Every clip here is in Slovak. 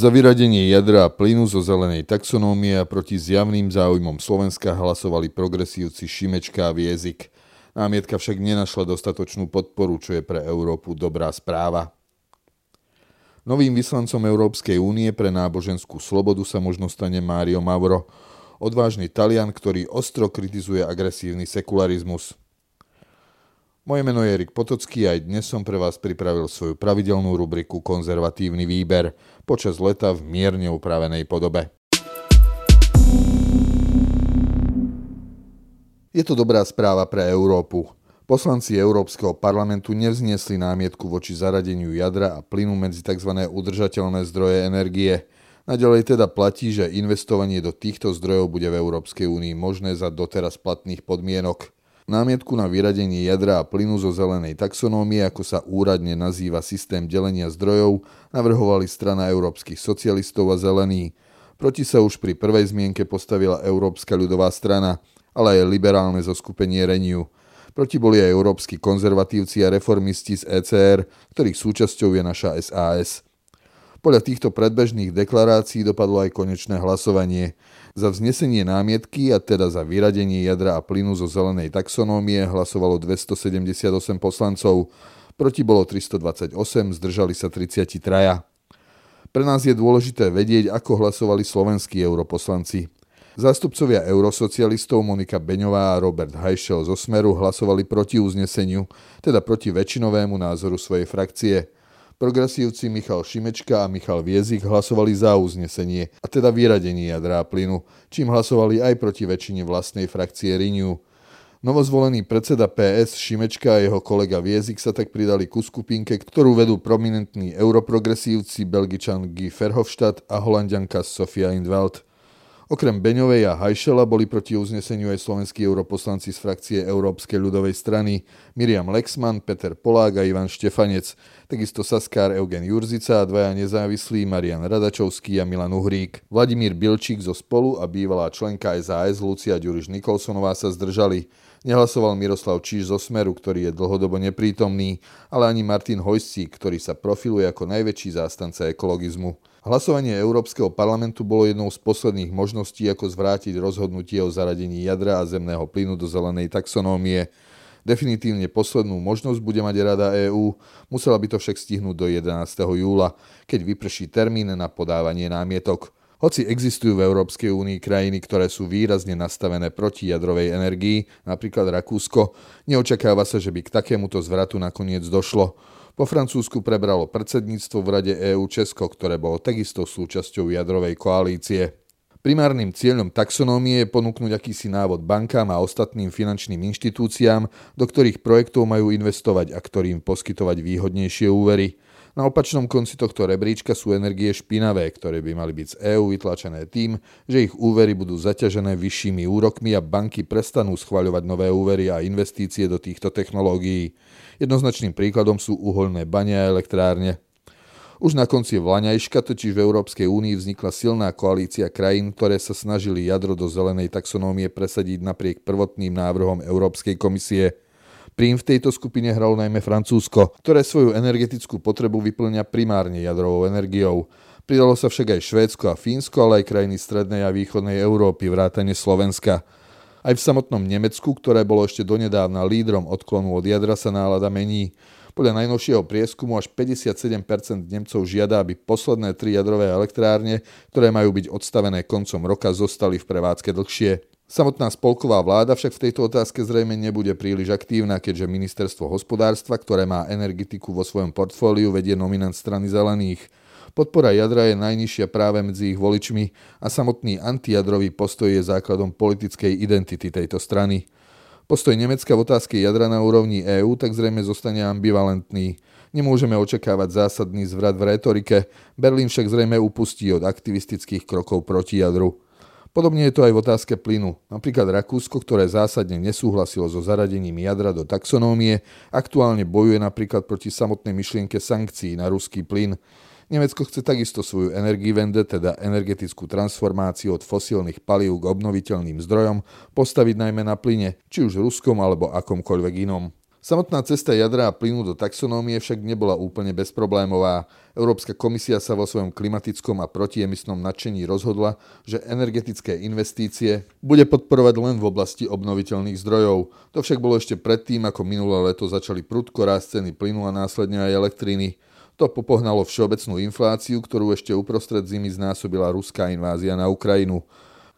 Za vyradenie jadra a plynu zo zelenej taxonómie a proti zjavným záujmom Slovenska hlasovali progresívci Šimečka a Viezik. Námietka však nenašla dostatočnú podporu, čo je pre Európu dobrá správa. Novým vyslancom Európskej únie pre náboženskú slobodu sa možno stane Mário Mauro, odvážny Talian, ktorý ostro kritizuje agresívny sekularizmus. Moje meno je Erik Potocký a aj dnes som pre vás pripravil svoju pravidelnú rubriku Konzervatívny výber počas leta v mierne upravenej podobe. Je to dobrá správa pre Európu. Poslanci Európskeho parlamentu nevzniesli námietku voči zaradeniu jadra a plynu medzi tzv. udržateľné zdroje energie. Naďalej teda platí, že investovanie do týchto zdrojov bude v Európskej únii možné za doteraz platných podmienok. Námietku na vyradenie jadra a plynu zo zelenej taxonómie, ako sa úradne nazýva systém delenia zdrojov, navrhovali strana európskych socialistov a zelení. Proti sa už pri prvej zmienke postavila Európska ľudová strana, ale aj liberálne zoskupenie Renew. Proti boli aj európsky konzervatívci a reformisti z ECR, ktorých súčasťou je naša SAS. Podľa týchto predbežných deklarácií dopadlo aj konečné hlasovanie. Za vznesenie námietky a teda za vyradenie jadra a plynu zo zelenej taxonómie hlasovalo 278 poslancov, proti bolo 328, zdržali sa 33. Pre nás je dôležité vedieť, ako hlasovali slovenskí europoslanci. Zástupcovia eurosocialistov Monika Beňová a Robert Hajšel zo Smeru hlasovali proti uzneseniu, teda proti väčšinovému názoru svojej frakcie – Progresívci Michal Šimečka a Michal Viezik hlasovali za uznesenie, a teda vyradenie jadra a plynu, čím hlasovali aj proti väčšine vlastnej frakcie Riniu. Novozvolený predseda PS Šimečka a jeho kolega Viezik sa tak pridali ku skupinke, ktorú vedú prominentní europrogresívci Belgičan Guy Verhofstadt a holandianka Sofia Indveld. Okrem Beňovej a Hajšela boli proti uzneseniu aj slovenskí europoslanci z frakcie Európskej ľudovej strany Miriam Lexman, Peter Polák a Ivan Štefanec, takisto Saskár Eugen Jurzica a dvaja nezávislí Marian Radačovský a Milan Uhrík. Vladimír Bilčík zo Spolu a bývalá členka SAS Lucia Ďuriš Nikolsonová sa zdržali. Nehlasoval Miroslav Číž zo Smeru, ktorý je dlhodobo neprítomný, ale ani Martin Hojsík, ktorý sa profiluje ako najväčší zástanca ekologizmu. Hlasovanie Európskeho parlamentu bolo jednou z posledných možností, ako zvrátiť rozhodnutie o zaradení jadra a zemného plynu do zelenej taxonómie. Definitívne poslednú možnosť bude mať Rada EÚ, musela by to však stihnúť do 11. júla, keď vyprší termín na podávanie námietok. Hoci existujú v Európskej únii krajiny, ktoré sú výrazne nastavené proti jadrovej energii, napríklad Rakúsko, neočakáva sa, že by k takémuto zvratu nakoniec došlo. Po Francúzsku prebralo predsedníctvo v Rade EÚ Česko, ktoré bolo takisto súčasťou jadrovej koalície. Primárnym cieľom taxonómie je ponúknuť akýsi návod bankám a ostatným finančným inštitúciám, do ktorých projektov majú investovať a ktorým poskytovať výhodnejšie úvery. Na opačnom konci tohto rebríčka sú energie špinavé, ktoré by mali byť z EÚ vytlačené tým, že ich úvery budú zaťažené vyššími úrokmi a banky prestanú schvaľovať nové úvery a investície do týchto technológií. Jednoznačným príkladom sú uholné bane a elektrárne. Už na konci Vlaňajška totiž v Európskej únii vznikla silná koalícia krajín, ktoré sa snažili jadro do zelenej taxonómie presadiť napriek prvotným návrhom Európskej komisie. Prím v tejto skupine hralo najmä Francúzsko, ktoré svoju energetickú potrebu vyplňa primárne jadrovou energiou. Pridalo sa však aj Švédsko a Fínsko, ale aj krajiny strednej a východnej Európy, vrátane Slovenska. Aj v samotnom Nemecku, ktoré bolo ešte donedávna lídrom odklonu od jadra, sa nálada mení. Podľa najnovšieho prieskumu až 57% Nemcov žiada, aby posledné tri jadrové elektrárne, ktoré majú byť odstavené koncom roka, zostali v prevádzke dlhšie. Samotná spolková vláda však v tejto otázke zrejme nebude príliš aktívna, keďže ministerstvo hospodárstva, ktoré má energetiku vo svojom portfóliu, vedie nominant strany zelených. Podpora jadra je najnižšia práve medzi ich voličmi a samotný antijadrový postoj je základom politickej identity tejto strany. Postoj Nemecka v otázke jadra na úrovni EÚ tak zrejme zostane ambivalentný. Nemôžeme očakávať zásadný zvrat v retorike, Berlín však zrejme upustí od aktivistických krokov proti jadru. Podobne je to aj v otázke plynu. Napríklad Rakúsko, ktoré zásadne nesúhlasilo so zaradením jadra do taxonómie, aktuálne bojuje napríklad proti samotnej myšlienke sankcií na ruský plyn. Nemecko chce takisto svoju energivende, teda energetickú transformáciu od fosílnych palív k obnoviteľným zdrojom, postaviť najmä na plyne, či už ruskom alebo akomkoľvek inom. Samotná cesta jadra a plynu do taxonómie však nebola úplne bezproblémová. Európska komisia sa vo svojom klimatickom a protiemisnom nadšení rozhodla, že energetické investície bude podporovať len v oblasti obnoviteľných zdrojov. To však bolo ešte predtým, ako minulé leto začali prudko rásť ceny plynu a následne aj elektriny. To popohnalo všeobecnú infláciu, ktorú ešte uprostred zimy znásobila ruská invázia na Ukrajinu.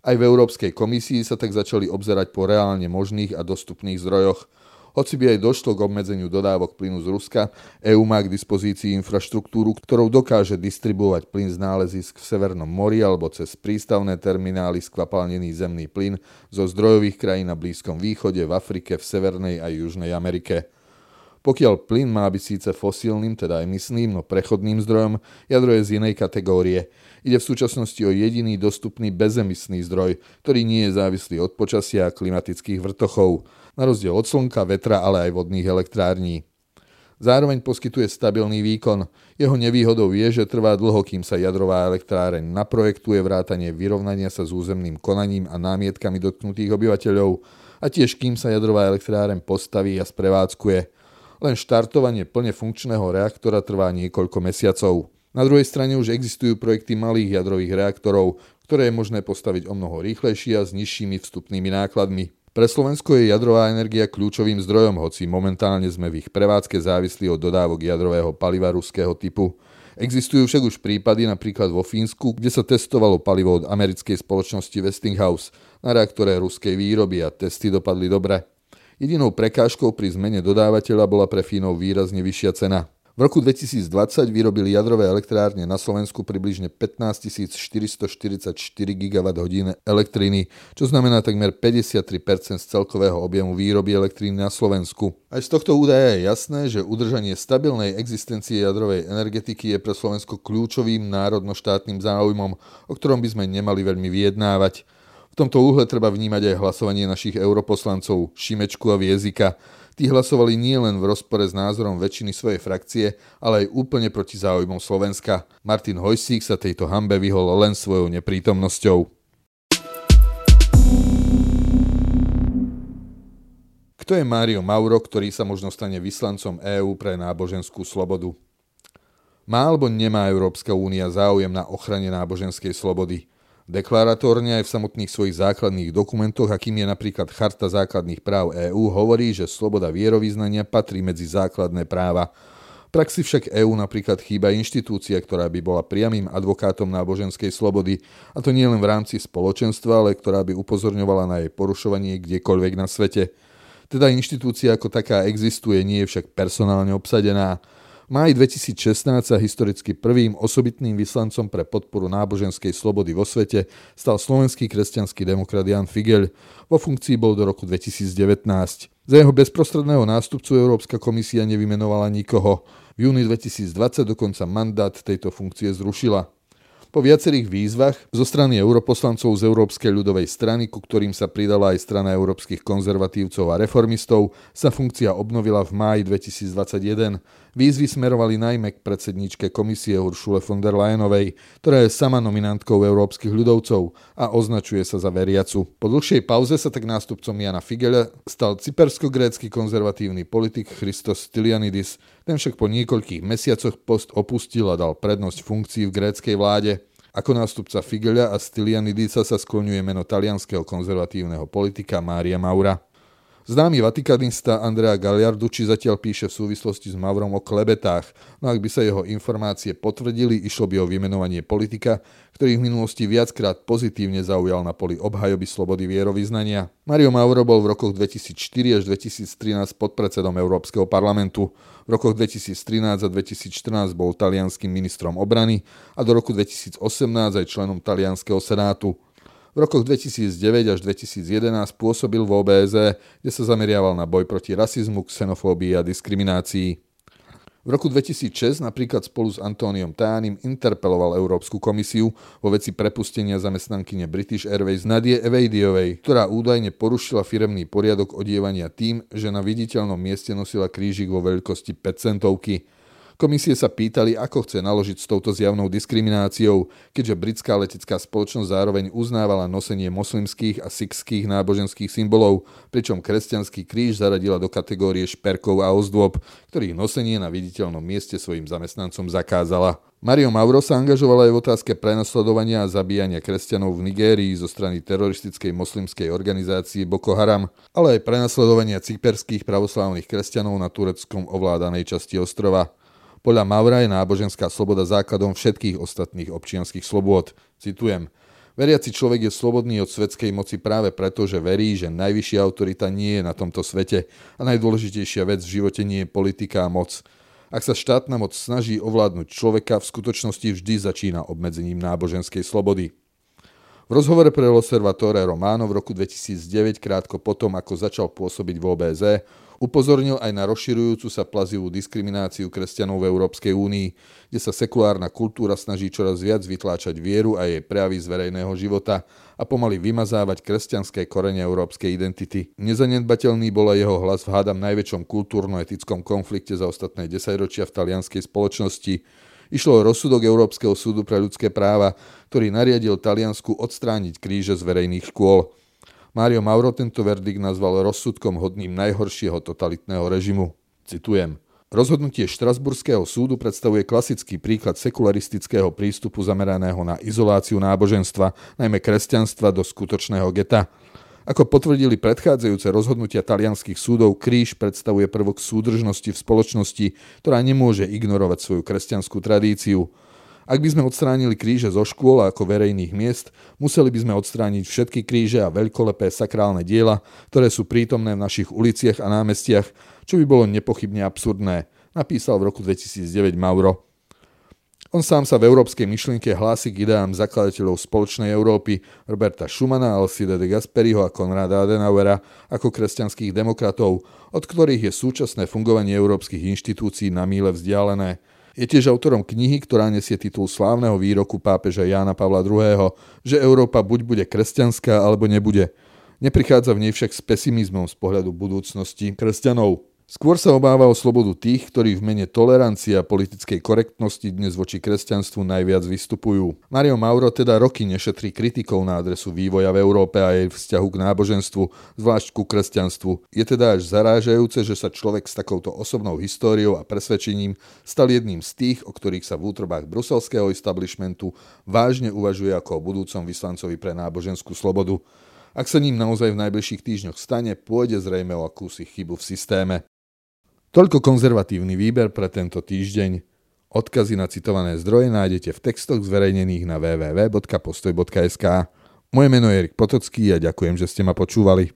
Aj v Európskej komisii sa tak začali obzerať po reálne možných a dostupných zdrojoch. Hoci by aj došlo k obmedzeniu dodávok plynu z Ruska, EÚ má k dispozícii infraštruktúru, ktorou dokáže distribuovať plyn z nálezisk v Severnom mori alebo cez prístavné terminály skvapalnený zemný plyn zo zdrojových krajín na Blízkom východe, v Afrike, v Severnej a Južnej Amerike. Pokiaľ plyn má byť síce fosílnym, teda emisným, no prechodným zdrojom, jadro je z inej kategórie. Ide v súčasnosti o jediný dostupný bezemisný zdroj, ktorý nie je závislý od počasia a klimatických vrtochov na rozdiel od slnka, vetra, ale aj vodných elektrární. Zároveň poskytuje stabilný výkon. Jeho nevýhodou je, že trvá dlho, kým sa jadrová elektráreň naprojektuje vrátanie vyrovnania sa s územným konaním a námietkami dotknutých obyvateľov a tiež kým sa jadrová elektráreň postaví a sprevádzkuje. Len štartovanie plne funkčného reaktora trvá niekoľko mesiacov. Na druhej strane už existujú projekty malých jadrových reaktorov, ktoré je možné postaviť o mnoho rýchlejšie a s nižšími vstupnými nákladmi. Pre Slovensko je jadrová energia kľúčovým zdrojom, hoci momentálne sme v ich prevádzke závislí od dodávok jadrového paliva ruského typu. Existujú však už prípady napríklad vo Fínsku, kde sa testovalo palivo od americkej spoločnosti Westinghouse na reaktore ruskej výroby a testy dopadli dobre. Jedinou prekážkou pri zmene dodávateľa bola pre Fínov výrazne vyššia cena. V roku 2020 vyrobili jadrové elektrárne na Slovensku približne 15 444 GWh elektriny, čo znamená takmer 53 z celkového objemu výroby elektriny na Slovensku. Aj z tohto údaja je jasné, že udržanie stabilnej existencie jadrovej energetiky je pre Slovensko kľúčovým národno-štátnym záujmom, o ktorom by sme nemali veľmi vyjednávať. V tomto úhle treba vnímať aj hlasovanie našich europoslancov Šimečku a Viezika, Tí hlasovali nielen v rozpore s názorom väčšiny svojej frakcie, ale aj úplne proti záujmom Slovenska. Martin Hojsík sa tejto hambe vyhol len svojou neprítomnosťou. Kto je Mário Mauro, ktorý sa možno stane vyslancom EÚ pre náboženskú slobodu? Má alebo nemá Európska únia záujem na ochrane náboženskej slobody? Deklaratórne aj v samotných svojich základných dokumentoch, akým je napríklad Charta základných práv EÚ, hovorí, že sloboda vierovýznania patrí medzi základné práva. V praxi však EÚ napríklad chýba inštitúcia, ktorá by bola priamým advokátom náboženskej slobody, a to nie len v rámci spoločenstva, ale ktorá by upozorňovala na jej porušovanie kdekoľvek na svete. Teda inštitúcia ako taká existuje, nie je však personálne obsadená máji 2016 sa historicky prvým osobitným vyslancom pre podporu náboženskej slobody vo svete stal slovenský kresťanský demokrat Jan Figel. Vo funkcii bol do roku 2019. Za jeho bezprostredného nástupcu Európska komisia nevymenovala nikoho. V júni 2020 dokonca mandát tejto funkcie zrušila. Po viacerých výzvach zo strany europoslancov z Európskej ľudovej strany, ku ktorým sa pridala aj strana európskych konzervatívcov a reformistov, sa funkcia obnovila v máji 2021. Výzvy smerovali najmä k predsedničke komisie Uršule von der Leyenovej, ktorá je sama nominantkou európskych ľudovcov a označuje sa za veriacu. Po dlhšej pauze sa tak nástupcom Jana Figele stal cypersko-grécky konzervatívny politik Christos Stylianidis, ten však po niekoľkých mesiacoch post opustil a dal prednosť funkcii v gréckej vláde. Ako nástupca Figelia a Stylianidisa sa skloňuje meno talianského konzervatívneho politika Mária Maura. Známy vatikanista Andrea Gagliarducci zatiaľ píše v súvislosti s Mavrom o klebetách, no ak by sa jeho informácie potvrdili, išlo by o vymenovanie politika, ktorý v minulosti viackrát pozitívne zaujal na poli obhajoby slobody vierovýznania. Mario Mauro bol v rokoch 2004 až 2013 podpredsedom Európskeho parlamentu. V rokoch 2013 a 2014 bol talianským ministrom obrany a do roku 2018 aj členom talianského senátu. V rokoch 2009 až 2011 pôsobil v OBZ, kde sa zameriaval na boj proti rasizmu, xenofóbii a diskriminácii. V roku 2006 napríklad spolu s Antóniom Tánim interpeloval Európsku komisiu vo veci prepustenia zamestnankyne British Airways Nadie Evadiovej, ktorá údajne porušila firemný poriadok odievania tým, že na viditeľnom mieste nosila krížik vo veľkosti 5 centovky. Komisie sa pýtali, ako chce naložiť s touto zjavnou diskrimináciou, keďže britská letecká spoločnosť zároveň uznávala nosenie moslimských a sikských náboženských symbolov, pričom kresťanský kríž zaradila do kategórie šperkov a ozdôb, ktorých nosenie na viditeľnom mieste svojim zamestnancom zakázala. Mario Mauro sa angažoval aj v otázke prenasledovania a zabíjania kresťanov v Nigérii zo strany teroristickej moslimskej organizácie Boko Haram, ale aj prenasledovania cyperských pravoslávnych kresťanov na tureckom ovládanej časti ostrova. Podľa Maura je náboženská sloboda základom všetkých ostatných občianských slobôd. Citujem. Veriaci človek je slobodný od svetskej moci práve preto, že verí, že najvyššia autorita nie je na tomto svete a najdôležitejšia vec v živote nie je politika a moc. Ak sa štátna moc snaží ovládnuť človeka, v skutočnosti vždy začína obmedzením náboženskej slobody. V rozhovore pre L'Osservatore Romano v roku 2009, krátko potom, ako začal pôsobiť v OBZ, Upozornil aj na rozširujúcu sa plazivú diskrimináciu kresťanov v Európskej únii, kde sa sekulárna kultúra snaží čoraz viac vytláčať vieru a jej prejavy z verejného života a pomaly vymazávať kresťanské korene európskej identity. Nezanedbateľný bola jeho hlas v hádam najväčšom kultúrno-etickom konflikte za ostatné desaťročia v talianskej spoločnosti, Išlo o rozsudok Európskeho súdu pre ľudské práva, ktorý nariadil Taliansku odstrániť kríže z verejných škôl. Mário Mauro tento verdikt nazval rozsudkom hodným najhoršieho totalitného režimu. Citujem. Rozhodnutie Štrasburského súdu predstavuje klasický príklad sekularistického prístupu zameraného na izoláciu náboženstva, najmä kresťanstva, do skutočného geta. Ako potvrdili predchádzajúce rozhodnutia talianských súdov, kríž predstavuje prvok súdržnosti v spoločnosti, ktorá nemôže ignorovať svoju kresťanskú tradíciu. Ak by sme odstránili kríže zo škôl ako verejných miest, museli by sme odstrániť všetky kríže a veľkolepé sakrálne diela, ktoré sú prítomné v našich uliciach a námestiach, čo by bolo nepochybne absurdné, napísal v roku 2009 Mauro. On sám sa v európskej myšlienke hlási k ideám zakladateľov spoločnej Európy Roberta Schumana, Alcide de Gasperiho a Konrada Adenauera ako kresťanských demokratov, od ktorých je súčasné fungovanie európskych inštitúcií na míle vzdialené. Je tiež autorom knihy, ktorá nesie titul slávneho výroku pápeža Jána Pavla II., že Európa buď bude kresťanská, alebo nebude. Neprichádza v nej však s pesimizmom z pohľadu budúcnosti kresťanov. Skôr sa obáva o slobodu tých, ktorí v mene tolerancie a politickej korektnosti dnes voči kresťanstvu najviac vystupujú. Mario Mauro teda roky nešetrí kritikov na adresu vývoja v Európe a jej vzťahu k náboženstvu, zvlášť ku kresťanstvu. Je teda až zarážajúce, že sa človek s takouto osobnou históriou a presvedčením stal jedným z tých, o ktorých sa v útrobách bruselského establishmentu vážne uvažuje ako o budúcom vyslancovi pre náboženskú slobodu. Ak sa ním naozaj v najbližších týždňoch stane, pôjde zrejme o akúsi chybu v systéme. Toľko konzervatívny výber pre tento týždeň. Odkazy na citované zdroje nájdete v textoch zverejnených na www.postoj.sk. Moje meno je Erik Potocký a ďakujem, že ste ma počúvali.